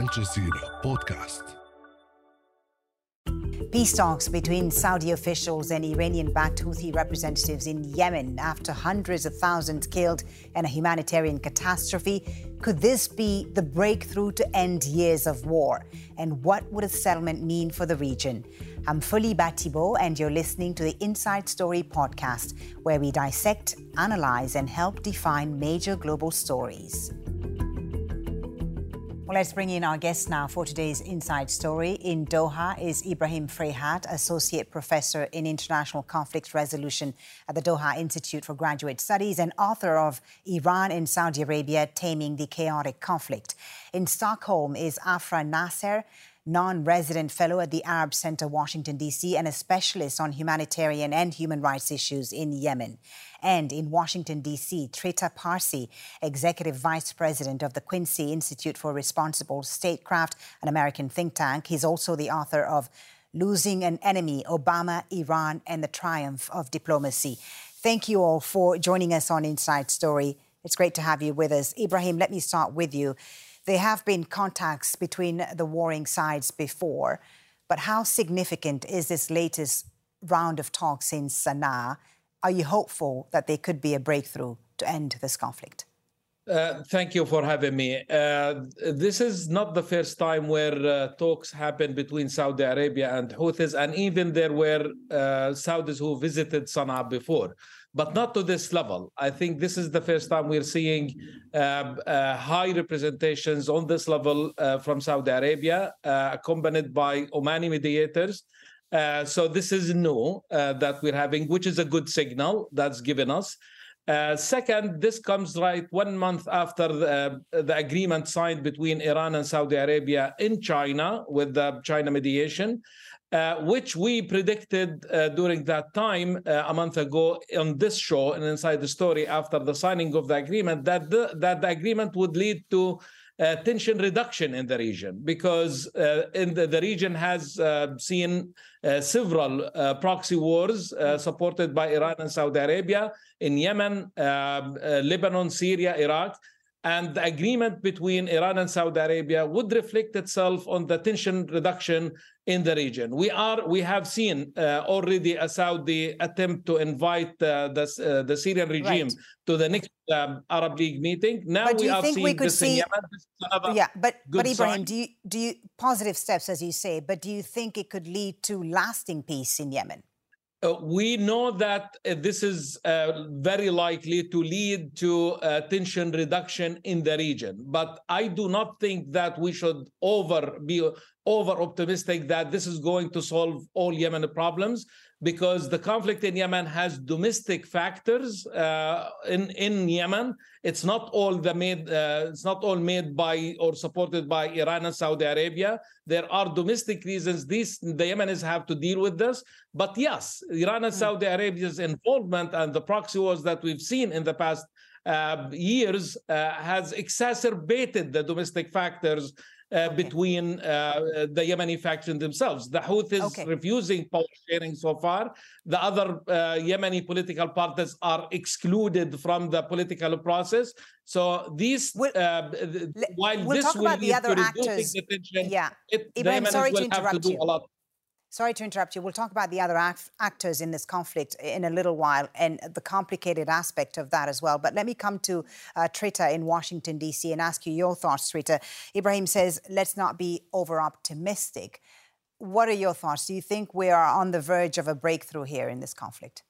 الجزيرة بودكاست Peace talks between Saudi officials and Iranian backed Houthi representatives in Yemen after hundreds of thousands killed and a humanitarian catastrophe. Could this be the breakthrough to end years of war? And what would a settlement mean for the region? I'm Folly Bah Thibault, and you're listening to the Inside Story podcast, where we dissect, analyze, and help define major global stories. Well, let's bring in our guest now for today's Inside Story. In Doha is Ibrahim Fraihat, Associate Professor in International Conflict Resolution at the Doha Institute for Graduate Studies and author of Iran and Saudi Arabia Taming the Chaotic Conflict. In Stockholm is Afrah Nasser, non resident fellow at the Arab Center, Washington, D.C., and a specialist on humanitarian and human rights issues in Yemen. And in Washington, D.C., Trita Parsi, executive vice president of the Quincy Institute for Responsible Statecraft, an American think tank. He's also the author of Losing an Enemy Obama, Iran, and the Triumph of Diplomacy. Thank you all for joining us on Inside Story. It's great to have you with us. Ibrahim, let me start with you. There have been contacts between the warring sides before, but how significant is this latest round of talks in Sana'a? Are you hopeful that there could be a breakthrough to end this conflict? Uh, thank you for having me. Uh, this is not the first time where uh, talks happened between Saudi Arabia and Houthis, and even there were uh, Saudis who visited Sana'a before but not to this level. I think this is the first time we're seeing uh, high representations on this level from Saudi Arabia, accompanied by Omani mediators. So this is new that we're having, which is a good signal that's given us. Second, this comes right one month after the, the agreement signed between Iran and Saudi Arabia in China with the China mediation. Uh, which we predicted uh, during that time uh, a month ago on this show and inside the story after the signing of the agreement that the, that the agreement would lead to uh, tension reduction in the region because uh, in the, the, region has seen several proxy wars supported by Iran and Saudi Arabia in Yemen, um, Lebanon, Syria, Iraq and the agreement between Iran and Saudi Arabia would reflect itself on the tension reduction in the region. We are we have seen uh, already a Saudi attempt to invite uh, the uh, the Syrian regime right. to the next um, Arab League meeting. Now but we think we could see, Yemen. yeah, but but Ibrahim, sign. do you do you positive steps as you say, but do you think it could lead to lasting peace in Yemen? Uh, we know that uh, this is uh, very likely to lead to uh, tension reduction in the region. But i do not think that we should over be over optimistic that this is going to solve all Yemen problems because the conflict in Yemen has domestic factors uh, in in Yemen. It's not all the made. Uh, it's not all made by or supported by Iran and Saudi Arabia. There are domestic reasons. These the Yemenis have to deal with this. But yes, Iran and hmm. Saudi Arabia's involvement and the proxy wars that we've seen in the past uh, years uh, has exacerbated the domestic factors okay. between uh, the Yemeni faction themselves. The Houthis okay. refusing power sharing so far. The other uh, Yemeni political parties are excluded from the political process. So these, we'll, uh, while we'll this will lead to reducing the tension, yeah. it, Ibrahim, the Yemenis will have to do you. a lot. Sorry to interrupt you. We'll talk about the other act- actors in this conflict in a little while and the complicated aspect of that as well. But let me come to uh, Trita in Washington, D.C., and ask you your thoughts, Trita. Ibrahim says, let's not be over optimistic. What are your thoughts? Do you think we are on the verge of a breakthrough here in this conflict?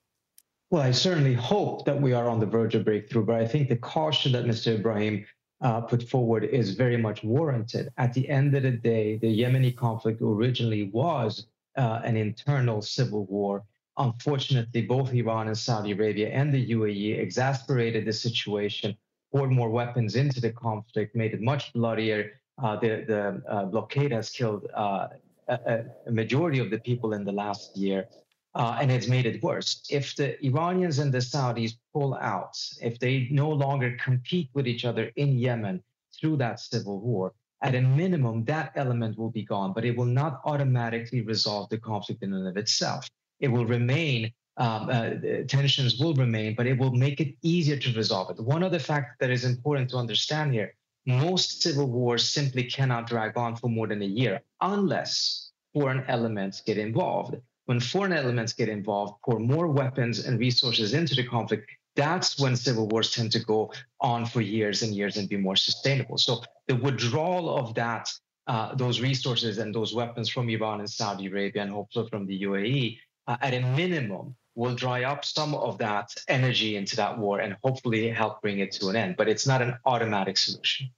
Well, I certainly hope that we are on the verge of breakthrough, but I think the caution that Mr. Ibrahim uh, put forward is very much warranted. At the end of the day, the Yemeni conflict originally was uh, an internal civil war. Unfortunately, both Iran and Saudi Arabia and the UAE exasperated the situation, poured more weapons into the conflict, made it much bloodier. Uh, the the uh, blockade has killed uh, a, a, majority of the people in the last year, uh, and it's made it worse. If the Iranians and the Saudis pull out, if they no longer compete with each other in Yemen through that civil war, at a minimum, that element will be gone, but it will not automatically resolve the conflict in and of itself. It will remain, um, uh, tensions will remain, but it will make it easier to resolve it. One other fact that is important to understand here most civil wars simply cannot drag on for more than a year unless foreign elements get involved. When foreign elements get involved, pour more weapons and resources into the conflict, that's when civil wars tend to go on for years and years and be more sustainable. So the withdrawal of that, uh, those resources and those weapons from Iran and Saudi Arabia and hopefully from the UAE, uh, at a minimum, will dry up some of that energy into that war and hopefully help bring it to an end. But it's not an automatic solution.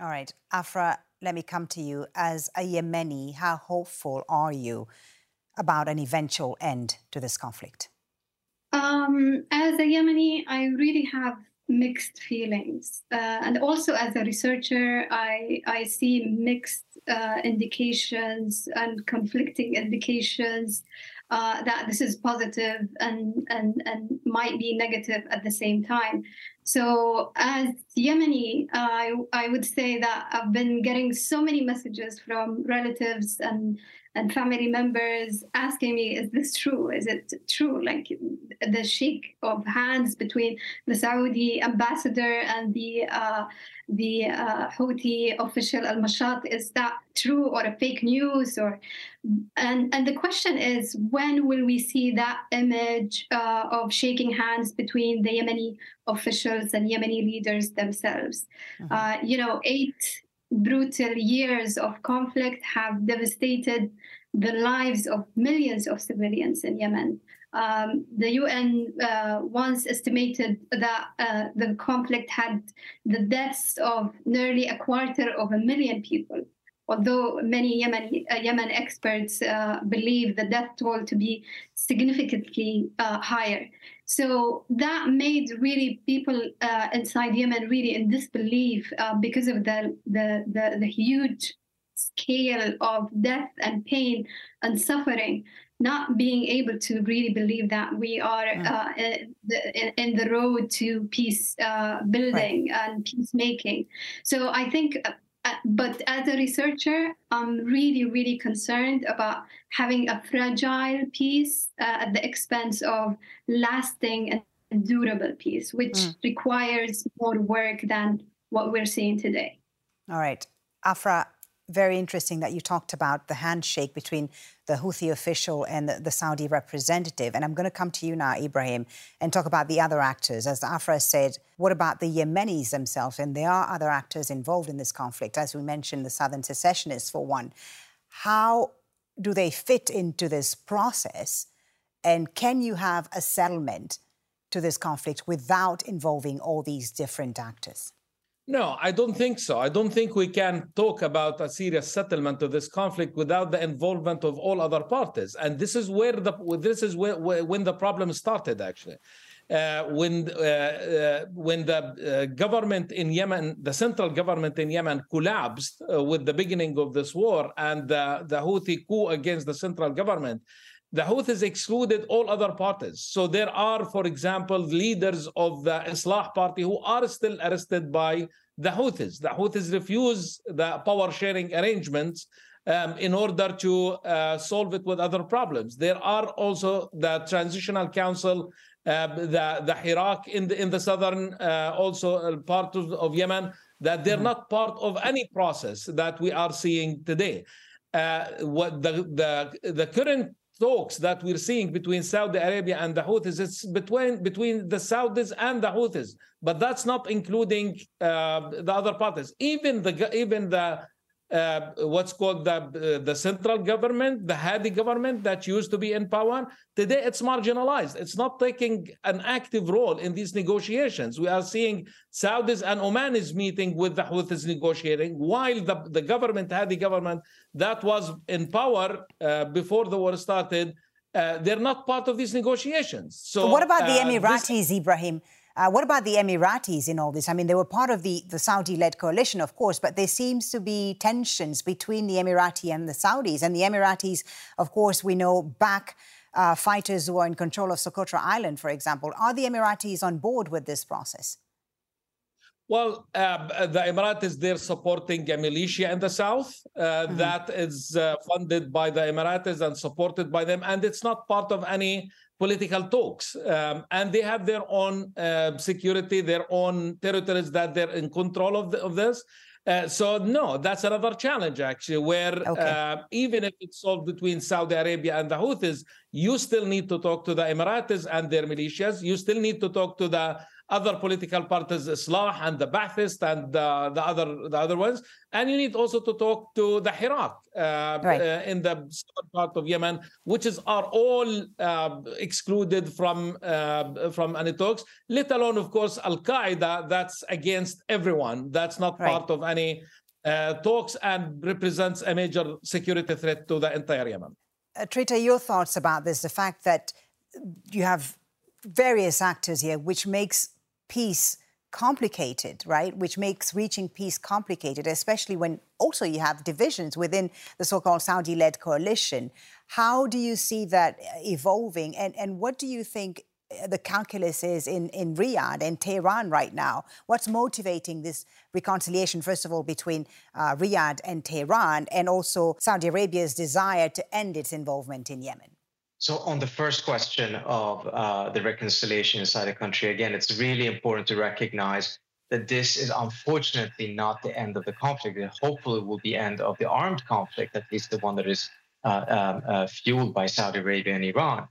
All right. Afrah, let me come to you. As a Yemeni, how hopeful are you about an eventual end to this conflict? Um, as a Yemeni, I really have mixed feelings. Uh, and also as a researcher, I, I see mixed uh, indications and conflicting indications uh, that this is positive and, and, and might be negative at the same time. So, as Yemeni, I, I would say that I've been getting so many messages from relatives and and family members asking me, is this true? Is it true? Like the shake of hands between the Saudi ambassador and the uh, the uh, Houthi official Al Mashat, is that true or a fake news? Or and and the question is, when will we see that image uh, of shaking hands between the Yemeni and Yemeni leaders themselves? Mm-hmm. you know, eight brutal years of conflict have devastated the lives of millions of civilians in Yemen. Um, the UN uh, once estimated that uh, the conflict had the deaths of nearly a quarter of a million people, although many Yemen, uh, Yemen experts uh, believe the death toll to be significantly uh, higher. So that made really people uh, inside Yemen really in disbelief uh, because of the, the, the, the huge scale of death and pain and suffering not being able to really believe that we are mm. uh, in, the, in, the, road to peace uh, building right. and peacemaking. So I think, uh, but as a researcher, I'm really, really concerned about having a fragile peace uh, at the expense of lasting and durable peace, which mm. requires more work than what we're seeing today. All right. Afrah, very interesting that you talked about the handshake between the Houthi official and the, the, Saudi representative. And I'm going to come to you now, Ibrahim, and talk about the other actors. As Afrah said, what about the Yemenis themselves? And there are other actors involved in this conflict. As we mentioned, the Southern secessionists, for one. How do they fit into this process? And can you have a settlement to this conflict without involving all these different actors? No, I don't think so. I don't think we can talk about a serious settlement of this conflict without the involvement of all other parties. And this is where the this is where, where when the problem started actually. Uh, when uh, uh, when the uh, government in Yemen, the central government in Yemen collapsed uh, with the beginning of this war and the, the Houthi coup against the central government, the Houthis excluded all other parties. So there are, for example, leaders of the Islah party who are still arrested by the Houthis. The Houthis refuse the power sharing arrangements um, in order to uh, solve it with other problems. There are also the Transitional Council, uh, the, the Hirak in the, in the southern, uh, also part of, of, Yemen, that they're mm-hmm. not part of any process that we are seeing today. Uh, what the, the, the current talks that we're seeing between Saudi Arabia and the Houthis, it's between between the Saudis and the Houthis, but that's not including uh, the other parties. Even the even the uh, what's called the uh, the central government, the Hadi government that used to be in power. Today, it's marginalized. It's not taking an active role in these negotiations. We are seeing Saudis and Omanis meeting with the Houthis negotiating, while the, the government, Hadi government, that was in power uh, before the war started, uh, they're not part of these negotiations. So, what about the uh, Emiratis, this... Ibrahim? Uh, what about the Emiratis in all this? I mean, they were part of the, the Saudi led coalition, of course, but there seems to be tensions between the Emirati and the Saudis. And the Emiratis, of course, we know back uh, fighters who are in control of Socotra Island, for example. Are the Emiratis on board with this process? Well, uh, the Emiratis, they're supporting a militia in the south uh, mm-hmm. that is uh, funded by the Emiratis and supported by them. And it's not part of any political talks. Um, and they have their own uh, security, their own territories that they're in control of, the, of this. Uh, so no, that's another challenge actually, where Okay. uh, even if it's solved between Saudi Arabia and the Houthis, you still need to talk to the Emiratis and their militias. You still need to talk to the other political parties, Islah and the Ba'athist and uh, the other the other ones, and you need also to talk to the Hirak uh, Right. uh, in the southern part of Yemen, which is are all uh, excluded from uh, from any talks. Let alone, of course, Al Qaeda. That's against everyone. That's not Right. part of any uh, talks and represents a major security threat to the entire Yemen. Uh, Trita, your thoughts about this? The fact that you have various actors here, which makes peace complicated, right? Which makes reaching peace complicated, especially when also you have divisions within the so-called Saudi-led coalition. How do you see that evolving, and and what do you think uh, the calculus is in, in Riyadh and Tehran right now? What's motivating this reconciliation, first of all, between uh, Riyadh and Tehran, and also Saudi Arabia's desire to end its involvement in Yemen? So, on the first question of uh, the reconciliation inside the country, again, it's really important to recognize that this is unfortunately not the end of the conflict. It hopefully will be the end of the armed conflict, at least the one that is uh, um, uh, fueled by Saudi Arabia and Iran.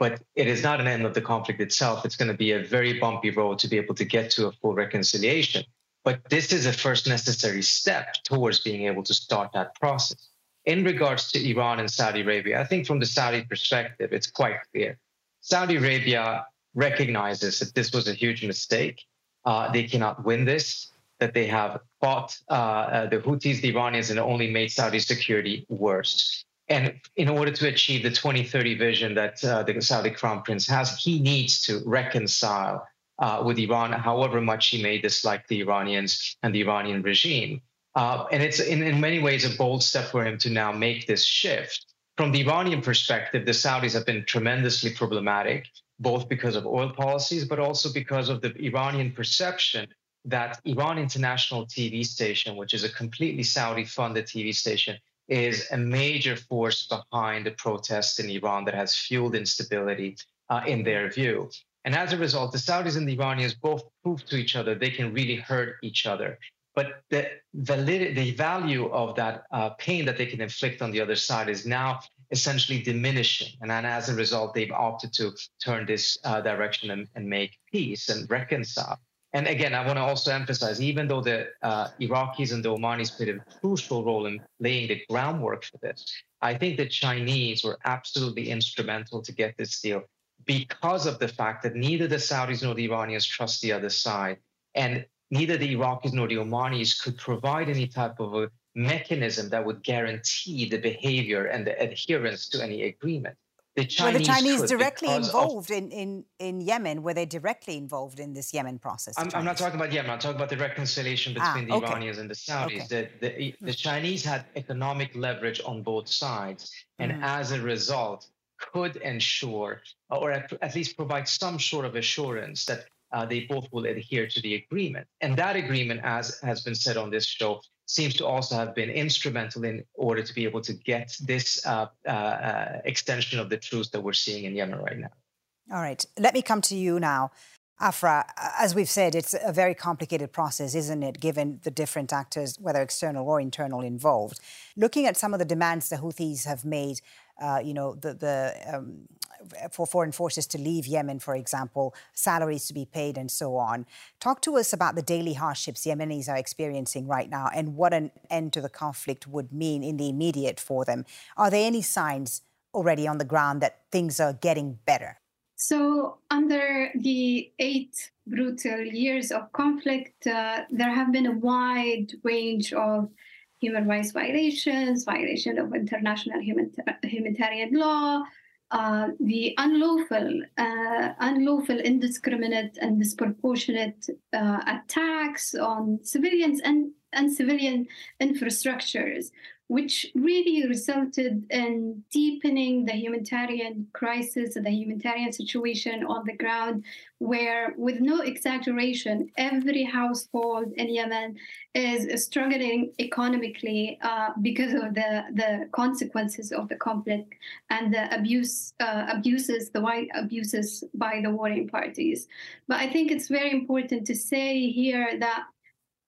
But it is not an end of the conflict itself. It's going to be a very bumpy road to be able to get to a full reconciliation. But this is a first necessary step towards being able to start that process. In regards to Iran and Saudi Arabia, I think from the Saudi perspective, it's quite clear. Saudi Arabia recognizes that this was a huge mistake. Uh, they cannot win this, that they have fought uh, uh, the Houthis, the Iranians, and only made Saudi security worse. And in order to achieve the 2030 vision that uh, the Saudi crown prince has, he needs to reconcile uh, with Iran, however much he may dislike the Iranians and the Iranian regime. Uh, and it's in, in many ways a bold step for him to now make this shift. From the Iranian perspective, the Saudis have been tremendously problematic, both because of oil policies, but also because of the Iranian perception that Iran International TV station, which is a completely Saudi funded TV station, is a major force behind the protests in Iran that has fueled instability uh, in their view. And as a result, the Saudis and the Iranians both prove to each other they can really hurt each other. But the the value of that uh, pain that they can inflict on the other side is now essentially diminishing. And then as a result, they've opted to turn this uh, direction and, and make peace and reconcile. And again, I want to also emphasize, even though the uh, Iraqis and the Omanis played a crucial role in laying the groundwork for this, I think the Chinese were absolutely instrumental to get this deal because of the fact that neither the Saudis nor the Iranians trust the other side. And neither the Iraqis nor the Omanis could provide any type of a mechanism that would guarantee the behavior and the adherence to any agreement. The Chinese were the Chinese directly because of- involved in, in, in Yemen? Were they directly involved in this Yemen process? I'm, I'm not talking about Yemen. I'm talking about the reconciliation Ah, between the okay. Iranians and the Saudis. The, the, the Chinese had economic leverage on both sides, and Mm. as a result, could ensure or at, at least provide some sort of assurance that uh, they both will adhere to the agreement. And that agreement, as has been said on this show, seems to also have been instrumental in order to be able to get this uh, uh, uh, extension of the truce that we're seeing in Yemen right now. All right. Let me come to you now. Afrah, as we've said, it's a very complicated process, isn't it, given the different actors, whether external or internal, involved. Looking at some of the demands the Houthis have made, uh, you know, the, the um, for foreign forces to leave Yemen, for example, salaries to be paid, and so on. Talk to us about the daily hardships Yemenis are experiencing right now and what an end to the conflict would mean in the immediate for them. Are there any signs already on the ground that things are getting better? So, under the eight brutal years of conflict, uh, there have been a wide range of human rights violations, violation of international humanitarian law, uh, the unlawful, uh, unlawful, indiscriminate, and disproportionate uh, attacks on civilians and, and civilian infrastructures, which really resulted in deepening the humanitarian crisis and the humanitarian situation on the ground, where, with no exaggeration, every household in Yemen is struggling economically uh, because of the, the consequences of the conflict and the abuse uh, abuses, the white abuses by the warring parties. But I think it's very important to say here that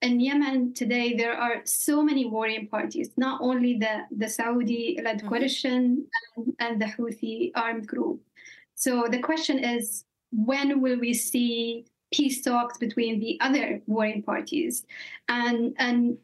in Yemen today, there are so many warring parties, not only the, the Saudi led mm-hmm. coalition and, and, the Houthi armed group. So the question is when will we see peace talks between the other warring parties? And, and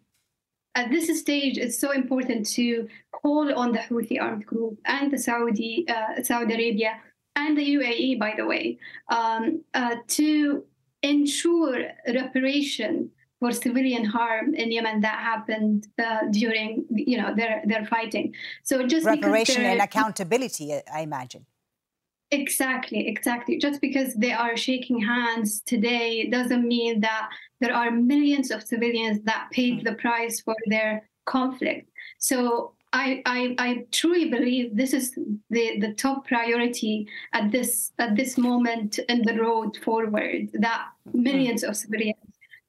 at this stage, it's so important to call on the Houthi armed group and the Saudi, uh, Saudi Arabia and the UAE, by the way, um, uh, to ensure reparation for civilian harm in Yemen that happened uh, during you know their their fighting. So just reparation and accountability, I imagine. Exactly, exactly. Just because they are shaking hands today doesn't mean that there are millions of civilians that paid mm. the price for their conflict. So I, I, I truly believe this is the, the top priority at this at this moment in the road forward that hmm. millions of civilians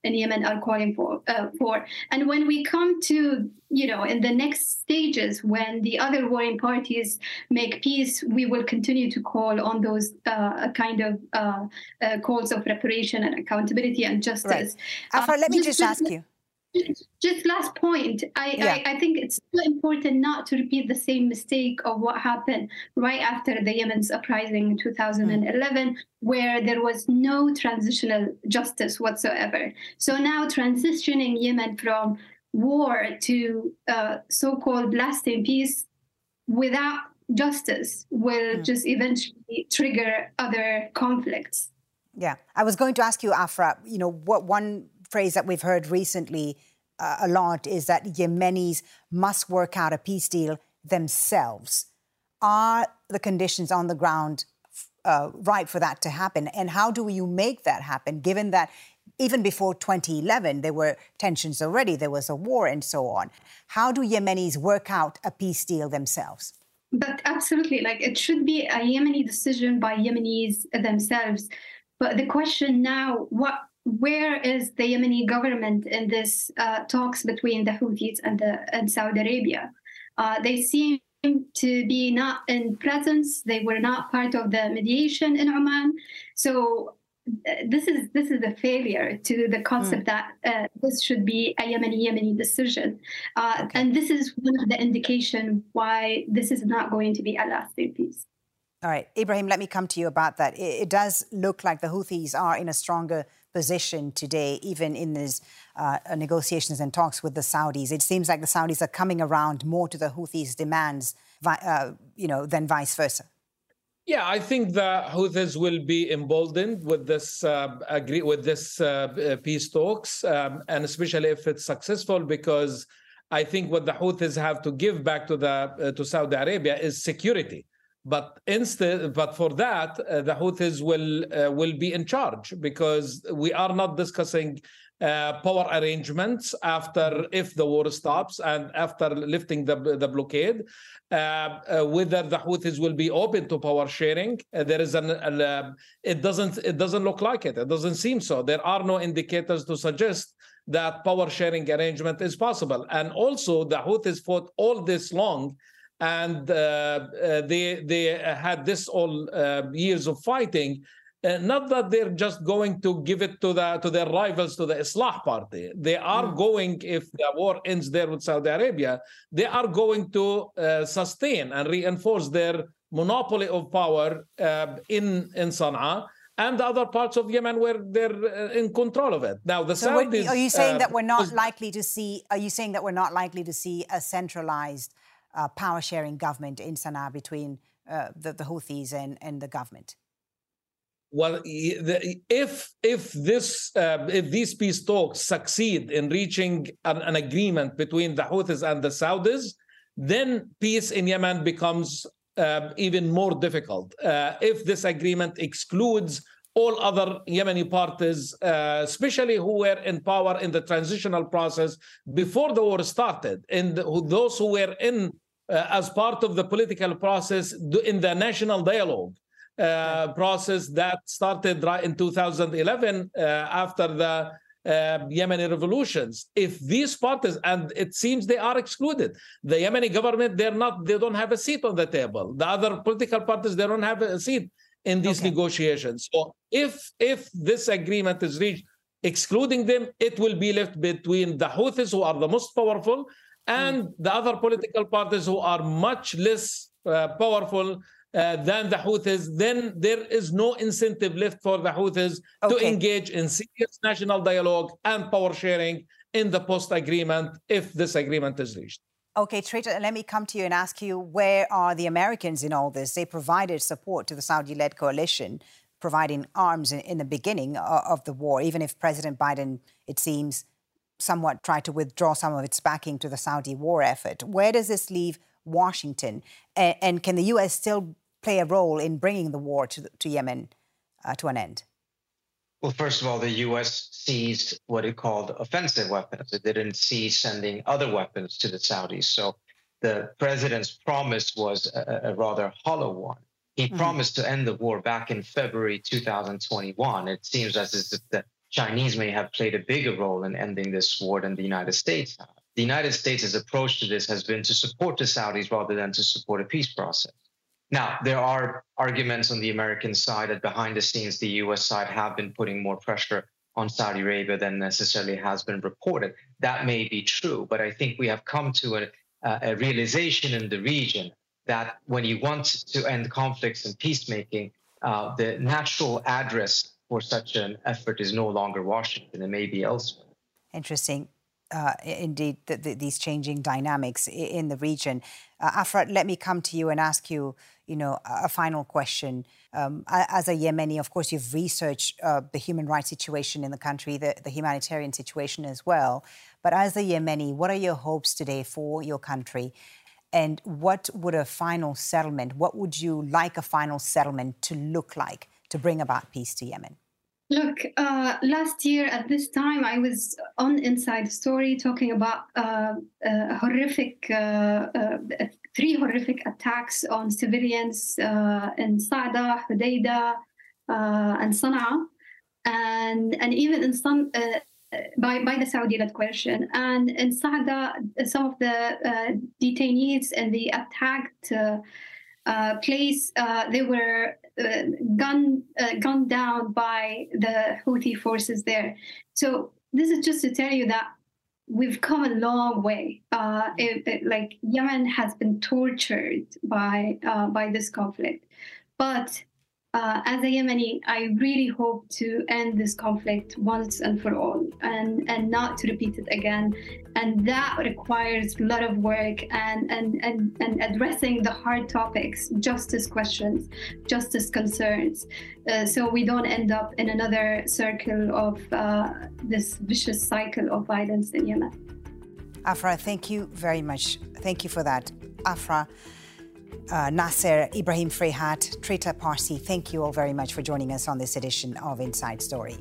in Yemen are calling for uh, for. And when we come to you know in the next stages when the other warring parties make peace, we will continue to call on those uh, kind of uh, uh calls of reparation and accountability and justice. Right. Afrah, let me just, just ask you just last point I, yeah. I, I think it's so important not to repeat the same mistake of what happened right after the yemen's uprising in 2011 mm. where there was no transitional justice whatsoever so now transitioning yemen from war to uh, so-called lasting peace without justice will mm. just eventually trigger other conflicts yeah i was going to ask you afrah you know what one phrase that we've heard recently uh, a lot is that Yemenis must work out a peace deal themselves. Are the conditions on the ground uh, right for that to happen? And how do you make that happen, given that even before 2011, there were tensions already, there was a war and so on? How do Yemenis work out a peace deal themselves? But absolutely, like it should be a Yemeni decision by Yemenis themselves. But the question now, what where is the Yemeni government in this uh, talks between the Houthis and the and Saudi Arabia? Uh, they seem to be not in presence. They were not part of the mediation in Oman. So uh, this is this is a failure to the concept mm. that uh, this should be a Yemeni Yemeni decision, uh, okay. and this is one of the indication why this is not going to be a lasting peace. All right, Ibrahim, let me come to you about that. It, it does look like the Houthis are in a stronger position today, even in these uh, negotiations and talks with the Saudis. It seems like the Saudis are coming around more to the Houthis' demands, uh, you know, than vice versa. Yeah, I think the Houthis will be emboldened with this uh, agree with this uh, peace talks, um, and especially if it's successful, because I think what the Houthis have to give back to the uh, to Saudi Arabia is security. But instead, but for that, uh, the Houthis will uh, will be in charge because we are not discussing uh, power arrangements after if the war stops and after lifting the the blockade. Uh, uh, whether the Houthis will be open to power sharing, uh, there is an. it doesn't. It doesn't look like it. It doesn't seem so. There are no indicators to suggest that power sharing arrangement is possible. And also, the Houthis fought all this long and uh, uh, they they had this all uh, years of fighting. not that they're just going to give it to the to their rivals to the Islah party. They are mm. going if the war ends there with Saudi Arabia. They are going to sustain and reinforce their monopoly of power in in Sana'a and the other parts of Yemen where they're in control of it. Now, the so Saudis. Are you saying uh, that we're not likely to see? Are you saying that we're not likely to see a centralized uh, power sharing government in Sana'a between uh, the, the Houthis and, and the government? Well, if if this uh, if these peace talks succeed in reaching an, an, agreement between the Houthis and the Saudis, then peace in Yemen becomes uh, even more difficult. Uh, if this agreement excludes all other Yemeni parties, uh, especially who were in power in the transitional process before the war started, and those who were in as part of the political process in the national dialogue uh, process that started right in 2011 uh, after the uh, Yemeni revolutions. If these parties, and it seems they are excluded, the Yemeni government, they're not, they don't have a seat on the table. The other political parties, they don't have a seat in these okay. negotiations. So if if this agreement is reached excluding them, it will be left between the Houthis, who are the most powerful, and mm. the other political parties who are much less uh, powerful uh, than the Houthis, then there is no incentive left for the Houthis okay. to engage in serious national dialogue and power sharing in the post agreement if this agreement is reached. Okay, Trita, let me come to you and ask you where are the Americans in all this? They provided support to the Saudi led coalition, providing arms in, in the beginning of the war, even if President Biden, it seems, somewhat tried to withdraw some of its backing to the Saudi war effort. Where does this leave Washington? And, and can the U.S. still play a role in bringing the war to, to Yemen uh, to an end? Well, first of all, the U.S. seized what it called offensive weapons. It didn't cease sending other weapons to the Saudis. So the president's promise was a, a rather hollow one. He mm-hmm. promised to end the war back in February 2021. It seems as if the Chinese may have played a bigger role in ending this war than the United States The United States' approach to this has been to support the Saudis rather than to support a peace process. Now, there are arguments on the American side that behind the scenes, the US side have been putting more pressure on Saudi Arabia than necessarily has been reported. That may be true, but I think we have come to a, a realization in the region that when you want to end conflicts and peacemaking, uh, the natural address for such an effort is no longer Washington, it may be elsewhere. Interesting uh, indeed the, the, these changing dynamics in the region. Uh, let me come to you and ask you, you know, a final question. Um, as a Yemeni, of course, you've researched uh, the human rights situation in the country, the, the, humanitarian situation as well. But as a Yemeni, what are your hopes today for your country? And what would a final settlement, what would you like a final settlement to look like to bring about peace to Yemen? Look, uh, last year at this time, I was on Inside Story talking about uh, uh, horrific, uh, uh, three horrific attacks on civilians uh, in Sa'da, Hodeidah, and Sana'a, and and even in some by by the Saudi-led coalition. And in Sa'da, some of the detainees in the attacked place, they were uh, gunned, uh, gunned down by the Houthi forces there. So this is just to tell you that we've come a long way. Uh, it, it, like Yemen has been tortured by uh, by this conflict, but uh, as a Yemeni, I really hope to end this conflict once and for all and, and not to repeat it again. And that requires a lot of work and, and, and, and addressing the hard topics, justice questions, justice concerns, uh, so we don't end up in another circle of uh, this vicious cycle of violence in Yemen. Afrah, thank you very much. Thank you for that. Afrah uh, Nasser, Ibrahim Fraihat, Trita Parsi, thank you all very much for joining us on this edition of Inside Story.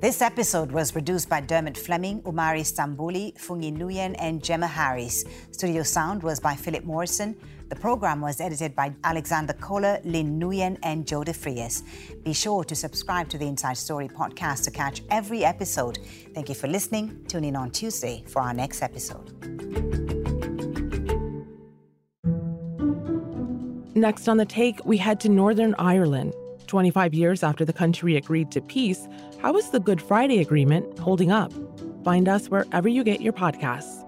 This episode was produced by Dermot Fleming, Umari Stambuli, Fungi Nguyen, and Gemma Harris. Studio sound was by Philip Morrison. The program was edited by Alexander Kohler, Lynn Nguyen, and Joe DeFrias. Be sure to subscribe to the Inside Story podcast to catch every episode. Thank you for listening. Tune in on Tuesday for our next episode. Next on the take, we head to Northern Ireland. 25 years after the country agreed to peace, how is the Good Friday Agreement holding up? Find us wherever you get your podcasts.